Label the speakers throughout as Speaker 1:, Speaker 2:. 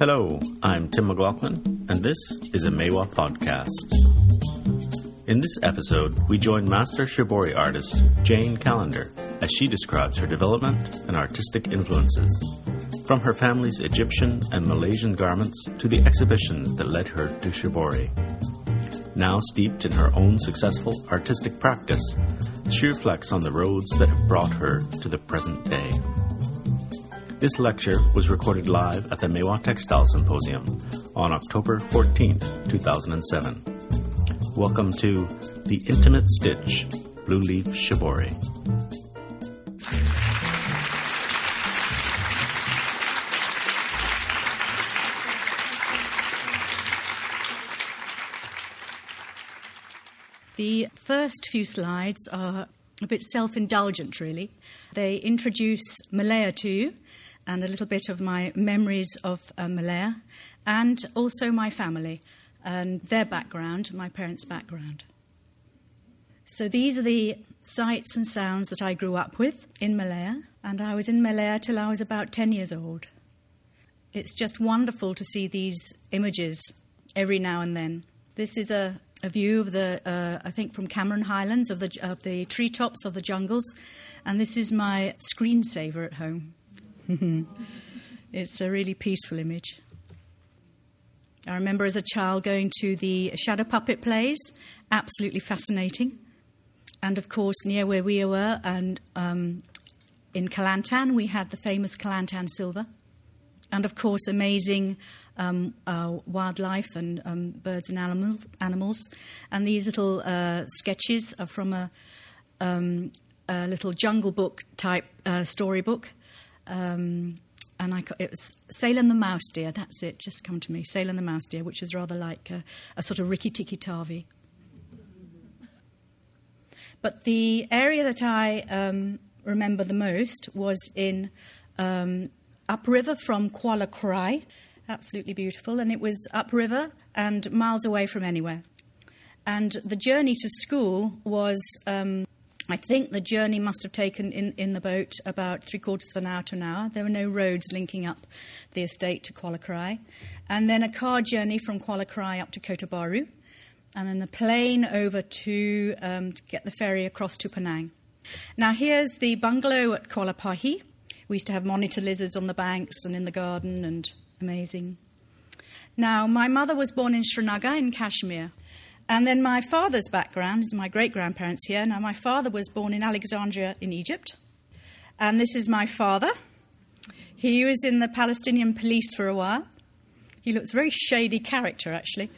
Speaker 1: Hello, I'm Tim McLaughlin, and this is a Maiwa podcast. In this episode, we join master shibori artist Jane Callender as she describes her development and artistic influences, from her family's Egyptian and Malaysian garments to the exhibitions that led her to shibori. Now steeped in her own successful artistic practice, she reflects on the roads that have brought her to the present day. This lecture was recorded live at the Maiwa Textile Symposium on October 14, 2007. Welcome to The Intimate Stitch Blue Leaf Shibori.
Speaker 2: The first few slides are a bit self indulgent, really. They introduce Malaya to you and a little bit of my memories of uh, Malaya and also my family and their background, my parents' background. So these are the sights and sounds that I grew up with in Malaya, and I was in Malaya till I was about 10 years old. It's just wonderful to see these images every now and then. This is a, a view of the, uh, I think, from Cameron Highlands, of the, of the treetops of the jungles, and this is my screensaver at home. it's a really peaceful image. I remember as a child going to the shadow puppet plays, absolutely fascinating. And of course, near where we were, and um, in Kelantan, we had the famous Kelantan silver. And of course, amazing um, uh, wildlife and um, birds and animal, animals. And these little uh, sketches are from a, um, a, little jungle book type uh, storybook. Um, and I, it was Salem the Mouse Deer, that's it, just come to me. Salem the Mouse Deer, which is rather like a, a sort of Rikki Tikki Tavi. But the area that I um, remember the most was in um, upriver from Kuala Krai, absolutely beautiful, and it was upriver and miles away from anywhere. And the journey to school was um, I think the journey must have taken in, in the boat about three quarters of an hour to an hour. There were no roads linking up the estate to Kuala Krai. And then a car journey from Kuala Krai up to Kota Bharu. And then a plane over to, um, to get the ferry across to Penang. Now, here's the bungalow at Kuala Pahi. We used to have monitor lizards on the banks and in the garden, and amazing. Now, my mother was born in Srinagar in Kashmir. And then my father's background is my great grandparents here. Now, my father was born in Alexandria in Egypt. And this is my father. He was in the Palestinian police for a while. He looks a very shady character, actually.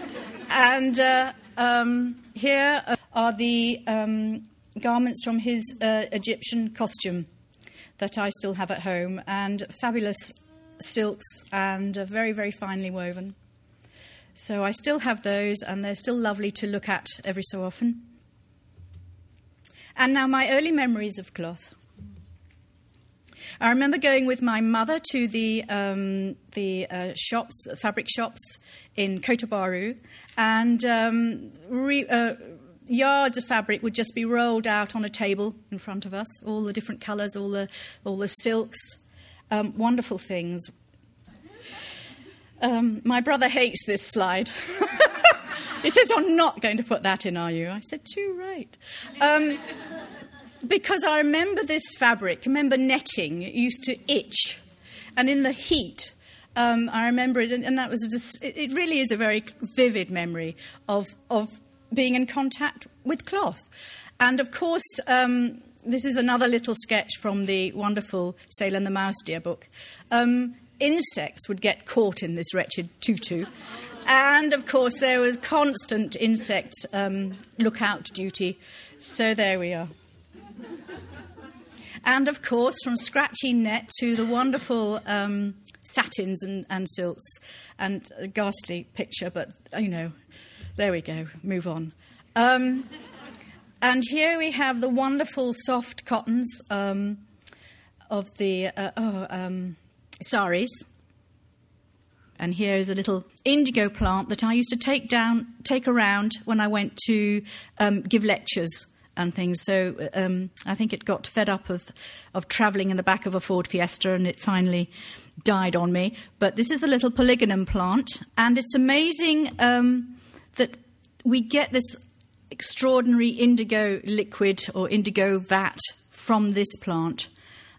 Speaker 2: and uh, um, here are the um, garments from his uh, Egyptian costume that I still have at home, and fabulous silks and uh, very, very finely woven. So I still have those, and they're still lovely to look at every so often. And now, my early memories of cloth. I remember going with my mother to the, um, the uh, shops, fabric shops in Kota Bharu, and um, re, uh, yards of fabric would just be rolled out on a table in front of us, all the different colours, all the, all the silks, um, wonderful things, um, my brother hates this slide. he says, You're not going to put that in, are you? I said, Too right. Um, because I remember this fabric, remember netting, it used to itch. And in the heat, um, I remember it, and, and that was just, it, it, really is a very vivid memory of, of being in contact with cloth. And of course, um, this is another little sketch from the wonderful Salem the Mouse Deer book. Um, insects would get caught in this wretched tutu. And of course, there was constant insect um, lookout duty. So there we are. And of course, from scratchy net to the wonderful um, satins and, and, silks, and a ghastly picture, but you know, there we go, move on. Um, and here we have the wonderful soft cottons um, of the uh, oh, um, saris. And here is a little indigo plant that I used to take down, take around when I went to um, give lectures and things. So um, I think it got fed up of, of travelling in the back of a Ford Fiesta and it finally died on me. But this is the little polygonum plant, and it's amazing um, that we get this extraordinary indigo liquid or indigo vat from this plant.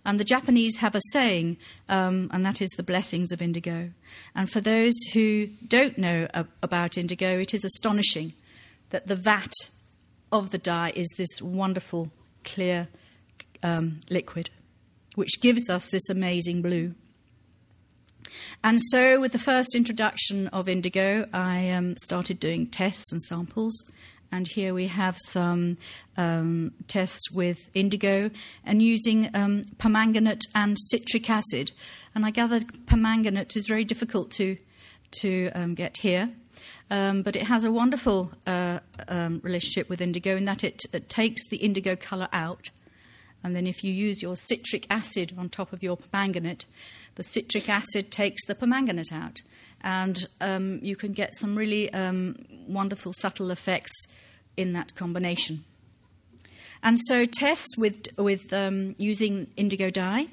Speaker 2: And the Japanese have a saying, um, and that is the blessings of indigo. And for those who don't know about indigo, it is astonishing that the vat of the dye is this wonderful, clear um, liquid, which gives us this amazing blue. And so, with the first introduction of indigo, I um, started doing tests and samples. And here we have some um, tests with indigo and using um, permanganate and citric acid. And I gather permanganate is very difficult to, to um, get here. Um, but it has a wonderful uh, um, relationship with indigo in that it, it takes the indigo colour out. And then, if you use your citric acid on top of your permanganate, the citric acid takes the permanganate out. And um, you can get some really um, wonderful, subtle effects in that combination. And so, tests with, with um, using indigo dye,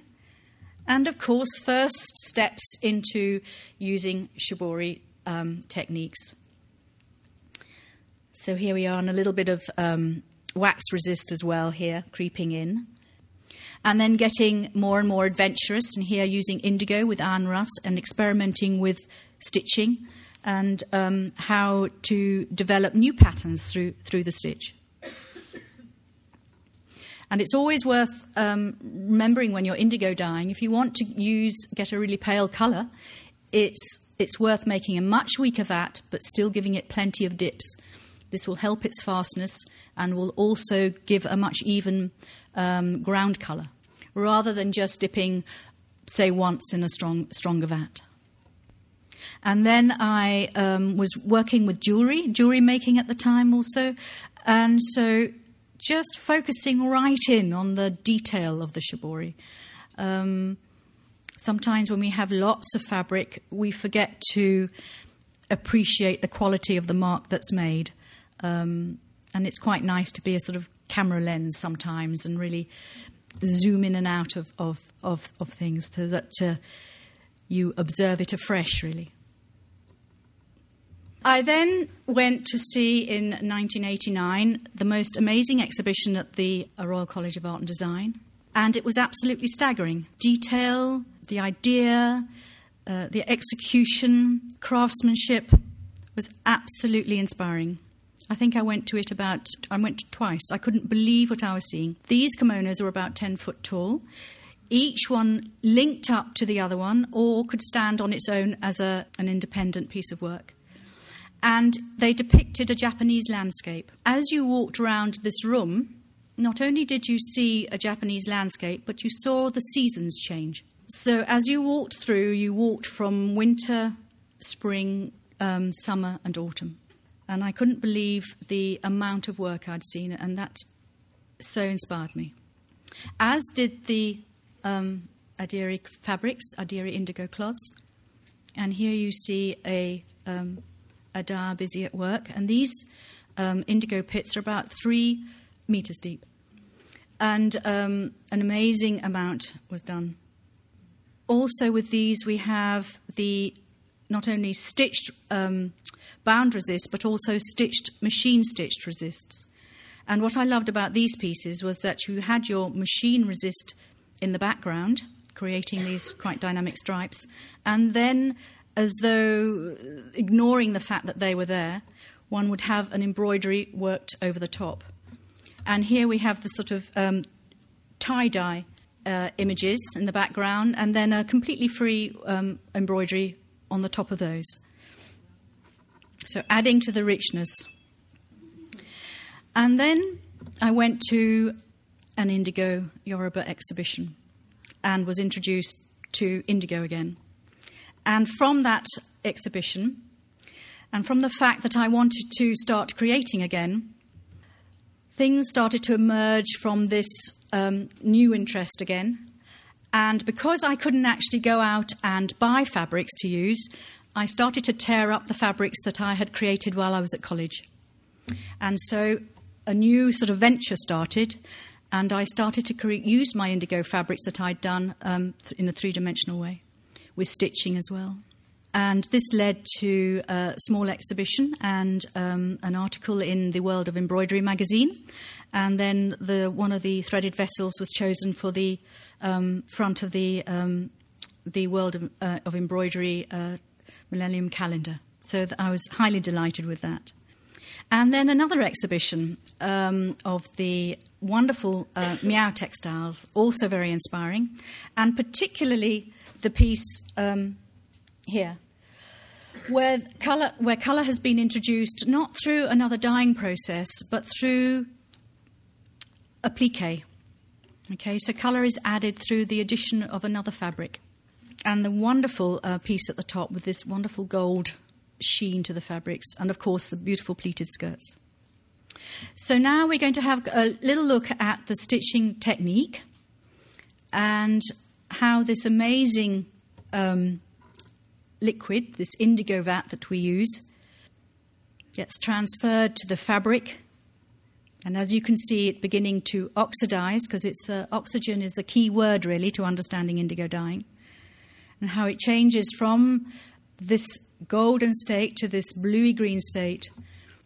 Speaker 2: and of course, first steps into using shibori um, techniques. So, here we are, and a little bit of um, wax resist as well here, creeping in and then getting more and more adventurous, and here using indigo with rust and experimenting with stitching and um, how to develop new patterns through, through the stitch. And it's always worth um, remembering when you're indigo dyeing, if you want to use get a really pale colour, it's, it's worth making a much weaker vat but still giving it plenty of dips. This will help its fastness and will also give a much even um, ground colour, rather than just dipping, say, once in a strong, stronger vat. And then I um, was working with jewelry, jewelry making at the time also. And so just focusing right in on the detail of the shibori. Um, sometimes when we have lots of fabric, we forget to appreciate the quality of the mark that's made. Um, and it's quite nice to be a sort of camera lens sometimes and really zoom in and out of, of, of, of things so that uh, you observe it afresh, really. I then went to see in 1989 the most amazing exhibition at the Royal College of Art and Design, and it was absolutely staggering. Detail, the idea, uh, the execution, craftsmanship was absolutely inspiring. I think I went to it about, I went twice. I couldn't believe what I was seeing. These kimonos were about 10 foot tall. Each one linked up to the other one or could stand on its own as a, an independent piece of work. And they depicted a Japanese landscape. As you walked around this room, not only did you see a Japanese landscape, but you saw the seasons change. So as you walked through, you walked from winter, spring, um, summer, and autumn. And I couldn't believe the amount of work I'd seen, and that so inspired me. As did the um, Adire fabrics, Adire indigo cloths. And here you see a, um, a dyer busy at work. And these um, indigo pits are about three meters deep. And um, an amazing amount was done. Also, with these, we have the not only stitched um, bound resist, but also stitched, machine stitched resists. And what I loved about these pieces was that you had your machine resist in the background, creating these quite dynamic stripes, and then, as though ignoring the fact that they were there, one would have an embroidery worked over the top. And here we have the sort of um, tie dye uh, images in the background, and then a completely free um, embroidery on the top of those. So adding to the richness. And then I went to an Indigo Yoruba exhibition and was introduced to Indigo again. And from that exhibition, and from the fact that I wanted to start creating again, things started to emerge from this um, new interest again. And because I couldn't actually go out and buy fabrics to use, I started to tear up the fabrics that I had created while I was at college. And so a new sort of venture started, and I started to cre- use my indigo fabrics that I'd done um, th- in a three dimensional way, with stitching as well. And this led to a small exhibition and um, an article in the World of Embroidery magazine. And then the, one of the threaded vessels was chosen for the um, front of the, um, the World of, uh, of Embroidery uh, Millennium Calendar. So I was highly delighted with that. And then another exhibition um, of the wonderful uh, Miao textiles, also very inspiring, and particularly the piece um, here, where color, where color has been introduced not through another dyeing process, but through applique. Okay, so color is added through the addition of another fabric. And the wonderful uh, piece at the top with this wonderful gold sheen to the fabrics, and of course the beautiful pleated skirts. So now we're going to have a little look at the stitching technique and how this amazing um, liquid, this indigo vat that we use, gets transferred to the fabric. And as you can see, it beginning to oxidize because it's uh, oxygen is the key word really to understanding indigo dyeing, and how it changes from this golden state to this bluey green state.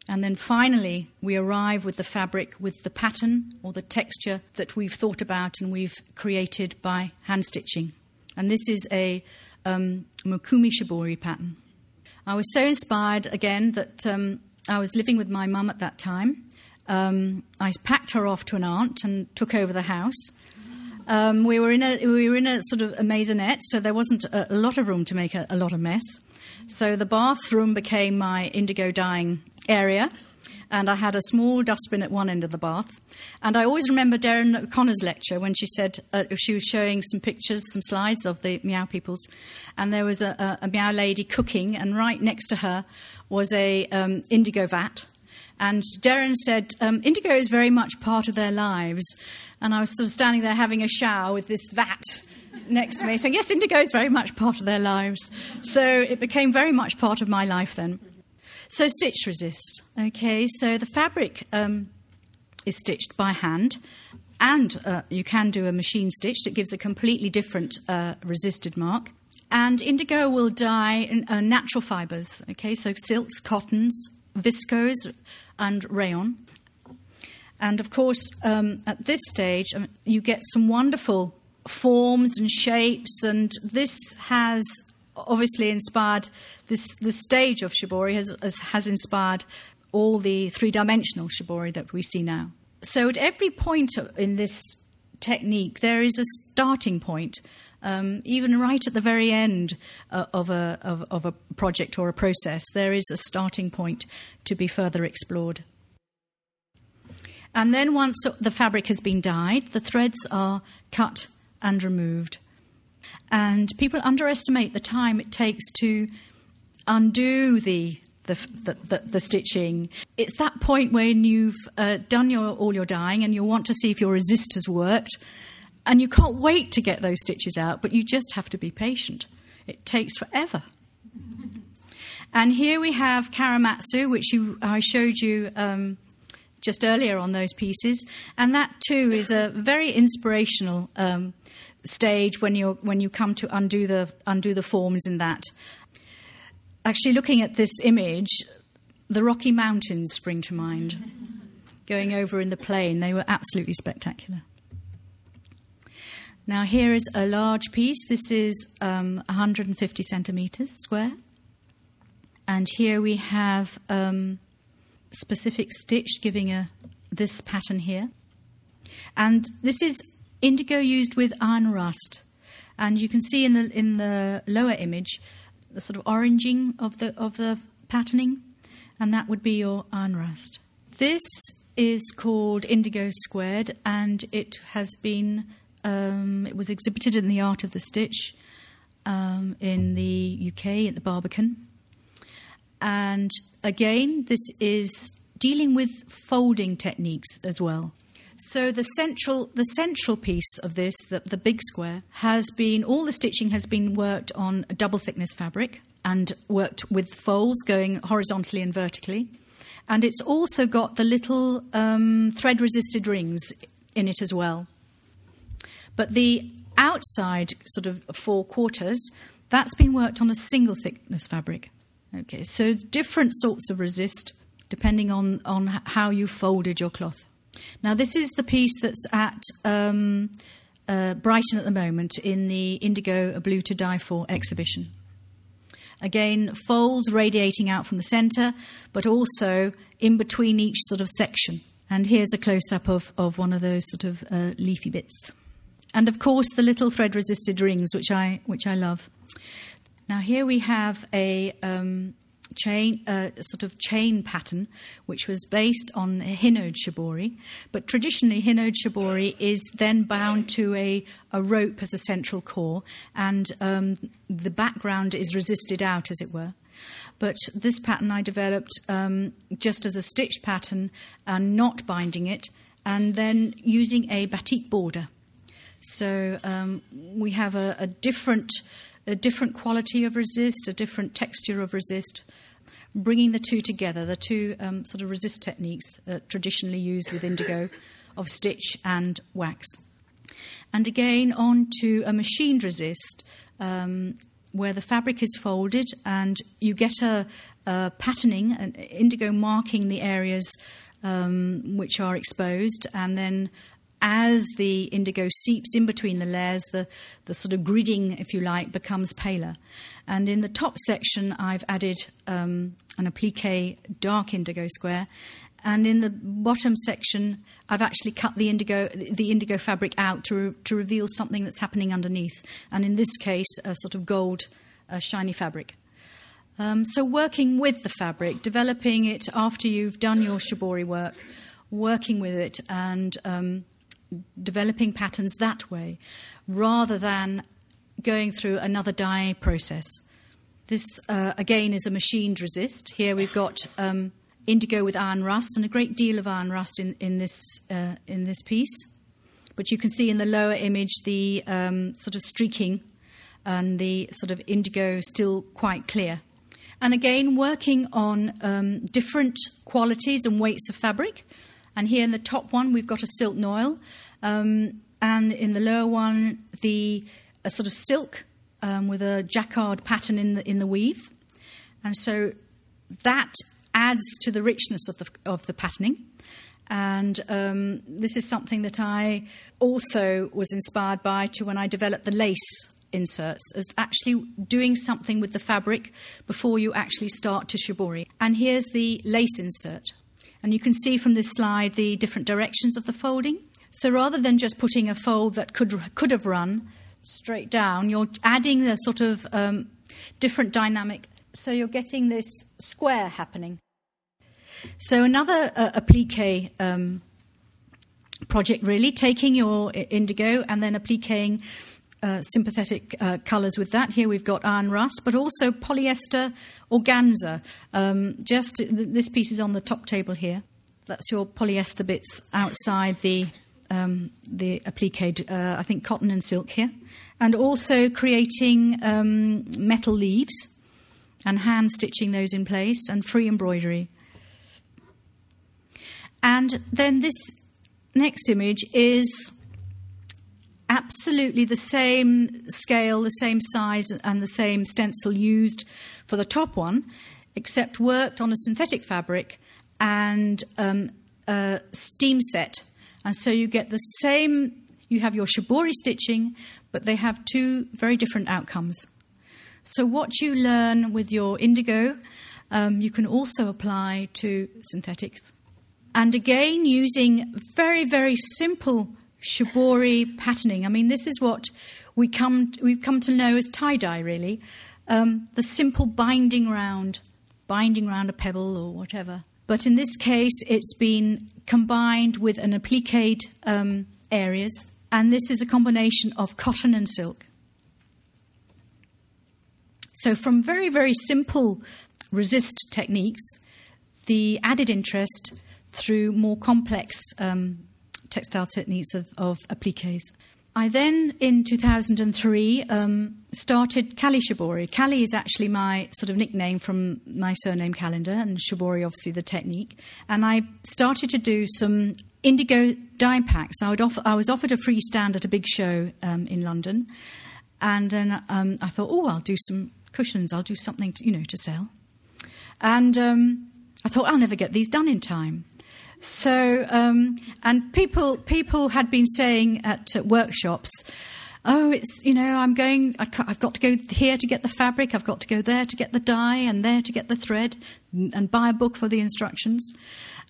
Speaker 2: And then finally, we arrive with the fabric with the pattern or the texture that we've thought about and we've created by hand stitching. And this is a um, Mokume Shibori pattern. I was so inspired again that um, I was living with my mum at that time. Um, I packed her off to an aunt and took over the house. Um, we were in a we were in a sort of a maisonette, so there wasn't a, a lot of room to make a, a lot of mess. So the bathroom became my indigo dyeing area and I had a small dustbin at one end of the bath. And I always remember Deryn O'Connor's lecture when she said uh, she was showing some pictures, some slides of the Miao peoples, and there was a, a, a Miao lady cooking, and right next to her was a um, indigo vat. And Deryn said, um, indigo is very much part of their lives. And I was sort of standing there having a shower with this vat next to me, saying, Yes, indigo is very much part of their lives. So it became very much part of my life then. So, stitch resist. Okay, so the fabric um, is stitched by hand, and uh, you can do a machine stitch that gives a completely different uh, resisted mark. And indigo will dye in, uh, natural fibers, okay, so silks, cottons, viscose, and rayon. And of course, um, at this stage, um, you get some wonderful forms and shapes, and this has obviously inspired this, the stage of shibori has, has, has inspired all the three dimensional shibori that we see now. So, at every point in this technique, there is a starting point. Um, even right at the very end uh, of, a, of, of a project or a process, there is a starting point to be further explored. And then, once the fabric has been dyed, the threads are cut and removed. And people underestimate the time it takes to undo the the, the, the, the, stitching. It's that point when you've uh, done your, all your dyeing and you want to see if your resist has worked, and you can't wait to get those stitches out, but you just have to be patient. It takes forever. and here we have Karamatsu, which you, I showed you um, just earlier on those pieces, and that too is a very inspirational um, stage when you when you come to undo the undo the forms in that. Actually, looking at this image, the Rocky Mountains spring to mind. Going over in the plane, they were absolutely spectacular. Now, here is a large piece. This is um, 150 centimeters square. And here we have um, specific stitch giving a this pattern here. And this is indigo used with iron rust. And you can see in the in the lower image the sort of oranging of the of the patterning, and that would be your iron rust. This is called Indigo Squared, and it has been um, it was exhibited in the Art of the Stitch um, in the UK at the Barbican. And again, this is dealing with folding techniques as well. So the central the central piece of this, the, the big square, has been all the stitching has been worked on a double thickness fabric and worked with folds going horizontally and vertically. and it's also got the little um, thread resisted rings in it as well. But the outside sort of four quarters, that's been worked on a single thickness fabric. Okay, so different sorts of resist depending on, on how you folded your cloth. Now, this is the piece that's at um, uh, Brighton at the moment in the Indigo A Blue to Die For exhibition. Again, folds radiating out from the centre, but also in between each sort of section. And here's a close up of, of one of those sort of uh, leafy bits. And of course, the little thread resisted rings, which I, which I love. Now, here we have a, um, chain, uh, sort of chain pattern, which was based on Hinode shibori. But traditionally, Hinode shibori is then bound to a, a rope as a central core, and um, the background is resisted out, as it were. But this pattern I developed um, just as a stitched pattern and not binding it, and then using a batik border. So um, we have a, a different a different quality of resist, a different texture of resist, bringing the two together, the two um, sort of resist techniques uh, traditionally used with indigo of stitch and wax. And again, on to a machined resist um, where the fabric is folded and you get a, a patterning, an indigo marking the areas um, which are exposed, and then as the indigo seeps in between the layers, the, the sort of gridding, if you like, becomes paler. And in the top section, I've added um, an applique dark indigo square. And in the bottom section, I've actually cut the indigo, the indigo fabric out to, re- to reveal something that's happening underneath. And in this case, a sort of gold, uh, shiny fabric. Um, so, working with the fabric, developing it after you've done your shibori work, working with it, and um, developing patterns that way rather than going through another dye process. This, uh, again, is a machined resist. Here we've got um, indigo with iron rust and a great deal of iron rust in, in, this, uh, in this piece. But you can see in the lower image the um, sort of streaking and the sort of indigo still quite clear. And again, working on um, different qualities and weights of fabric. And here in the top one, we've got a silk noil. Um, and in the lower one, the a sort of silk um, with a jacquard pattern in the, in the weave. And so that adds to the richness of the, of the patterning. And um, this is something that I also was inspired by to when I developed the lace inserts as actually doing something with the fabric before you actually start to shibori. And here's the lace insert. And you can see from this slide the different directions of the folding. So rather than just putting a fold that could, could have run straight down, you're adding the sort of um, different dynamic. So you're getting this square happening. So another uh, applique um, project, really, taking your indigo and then appliquing uh, sympathetic uh, colours with that. Here we've got iron rust, but also polyester organza. Um, just this piece is on the top table here. That's your polyester bits outside the um, the applique. Uh, I think cotton and silk here, and also creating um, metal leaves and hand stitching those in place and free embroidery. And then this next image is absolutely the same scale, the same size, and the same stencil used for the top one, except worked on a synthetic fabric and um, steam set. And so you get the same, you have your shibori stitching, but they have two very different outcomes. So, what you learn with your indigo, um, you can also apply to synthetics. And again, using very, very simple shibori patterning. I mean, this is what we come, we've come to know as tie dye, really. Um, the simple binding round, binding round a pebble or whatever. But in this case, it's been combined with an appliqued um, areas, and this is a combination of cotton and silk. So, from very, very simple resist techniques, the added interest through more complex um, textile techniques of, of appliques. I then, in 2003, um, started Kali Shibori. Kali is actually my sort of nickname from my surname Callender, and Shibori, obviously, the technique. And I started to do some indigo dye packs. I, would offer, I was offered a free stand at a big show um, in London, and then um, I thought, oh, I'll do some cushions. I'll do something, to, you know, to sell. And um, I thought I'll never get these done in time. So, um, and people people had been saying at uh, workshops, "Oh, it's you know, I'm going. I have got to go here to get the fabric. I've got to go there to get the dye, and there to get the thread, and buy a book for the instructions."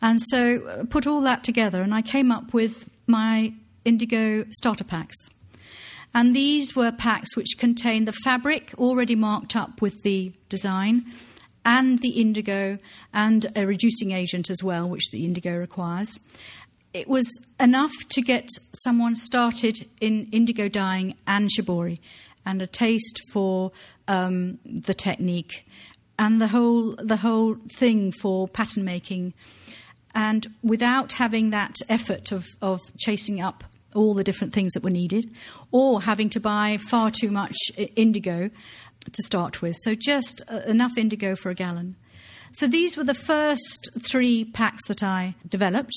Speaker 2: And so, uh, put all that together, and I came up with my indigo starter packs. And these were packs which contained the fabric already marked up with the design and the indigo and a reducing agent as well, which the indigo requires. It was enough to get someone started in indigo dyeing and shibori and a taste for um, the technique and the whole, the whole thing for pattern making. And without having that effort of, of chasing up all the different things that were needed, or having to buy far too much indigo to start with. So just uh, enough indigo for a gallon. So these were the first three packs that I developed.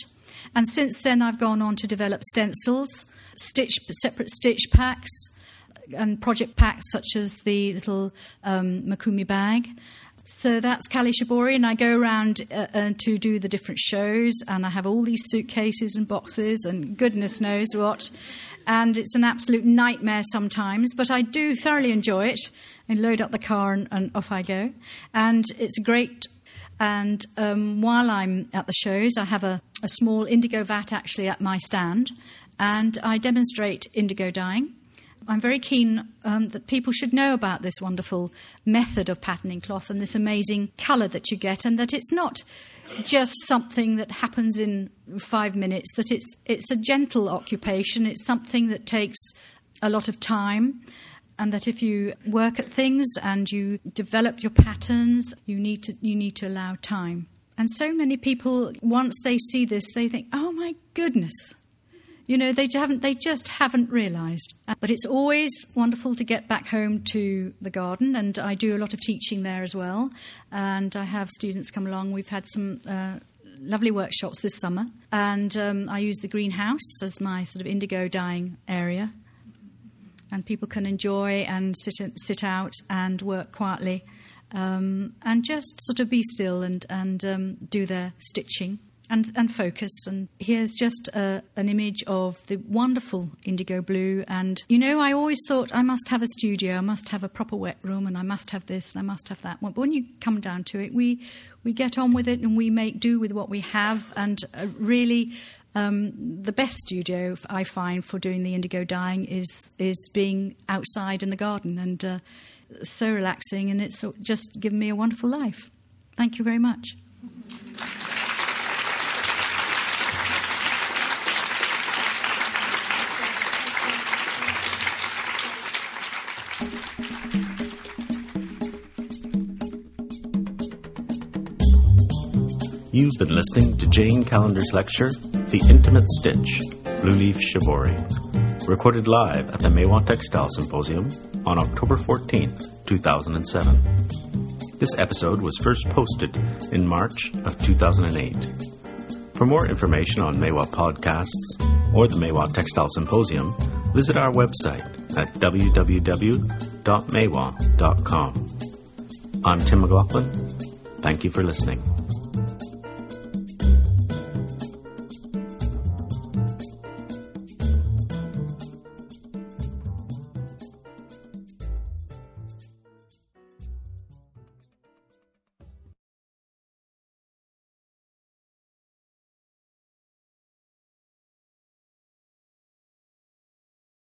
Speaker 2: And since then, I've gone on to develop stencils, stitch, separate stitch packs, and project packs such as the little um, Mokume bag. So that's Kali Shibori, and I go around uh, to do the different shows, and I have all these suitcases and boxes, and goodness knows what. And it's an absolute nightmare sometimes, but I do thoroughly enjoy it. I load up the car and, and off I go. And it's great. And um, while I'm at the shows, I have a, a small indigo vat actually at my stand, and I demonstrate indigo dyeing. I'm very keen um, that people should know about this wonderful method of patterning cloth and this amazing colour that you get, and that it's not just something that happens in five minutes. That it's it's a gentle occupation. It's something that takes a lot of time, and that if you work at things and you develop your patterns, you need to you need to allow time. And so many people, once they see this, they think, "Oh my goodness." You know, they haven't they just haven't realised. But it's always wonderful to get back home to the garden, and I do a lot of teaching there as well. And I have students come along. We've had some uh, lovely workshops this summer, and um, I use the greenhouse as my sort of indigo dyeing area. And people can enjoy and sit sit out and work quietly, um, and just sort of be still and and um, do their stitching and, and focus. And here's just a, an image of the wonderful indigo blue. And, you know, I always thought I must have a studio, I must have a proper wet room, and I must have this and I must have that. But when you come down to it, we, we get on with it and we make do with what we have. And uh, really, um, the best studio I find for doing the indigo dyeing is, is being outside in the garden. And uh, so relaxing, and it's just given me a wonderful life. Thank you very much.
Speaker 1: You've been listening to Jane Callender's lecture, The Intimate Stitch, Blue Leaf Shibori, recorded live at the Maiwa Textile Symposium on October 14th, 2007. This episode was first posted in March of 2008. For more information on Maiwa podcasts or the Maiwa Textile Symposium, visit our website at www.maiwa.com. I'm Tim McLaughlin. Thank you for listening.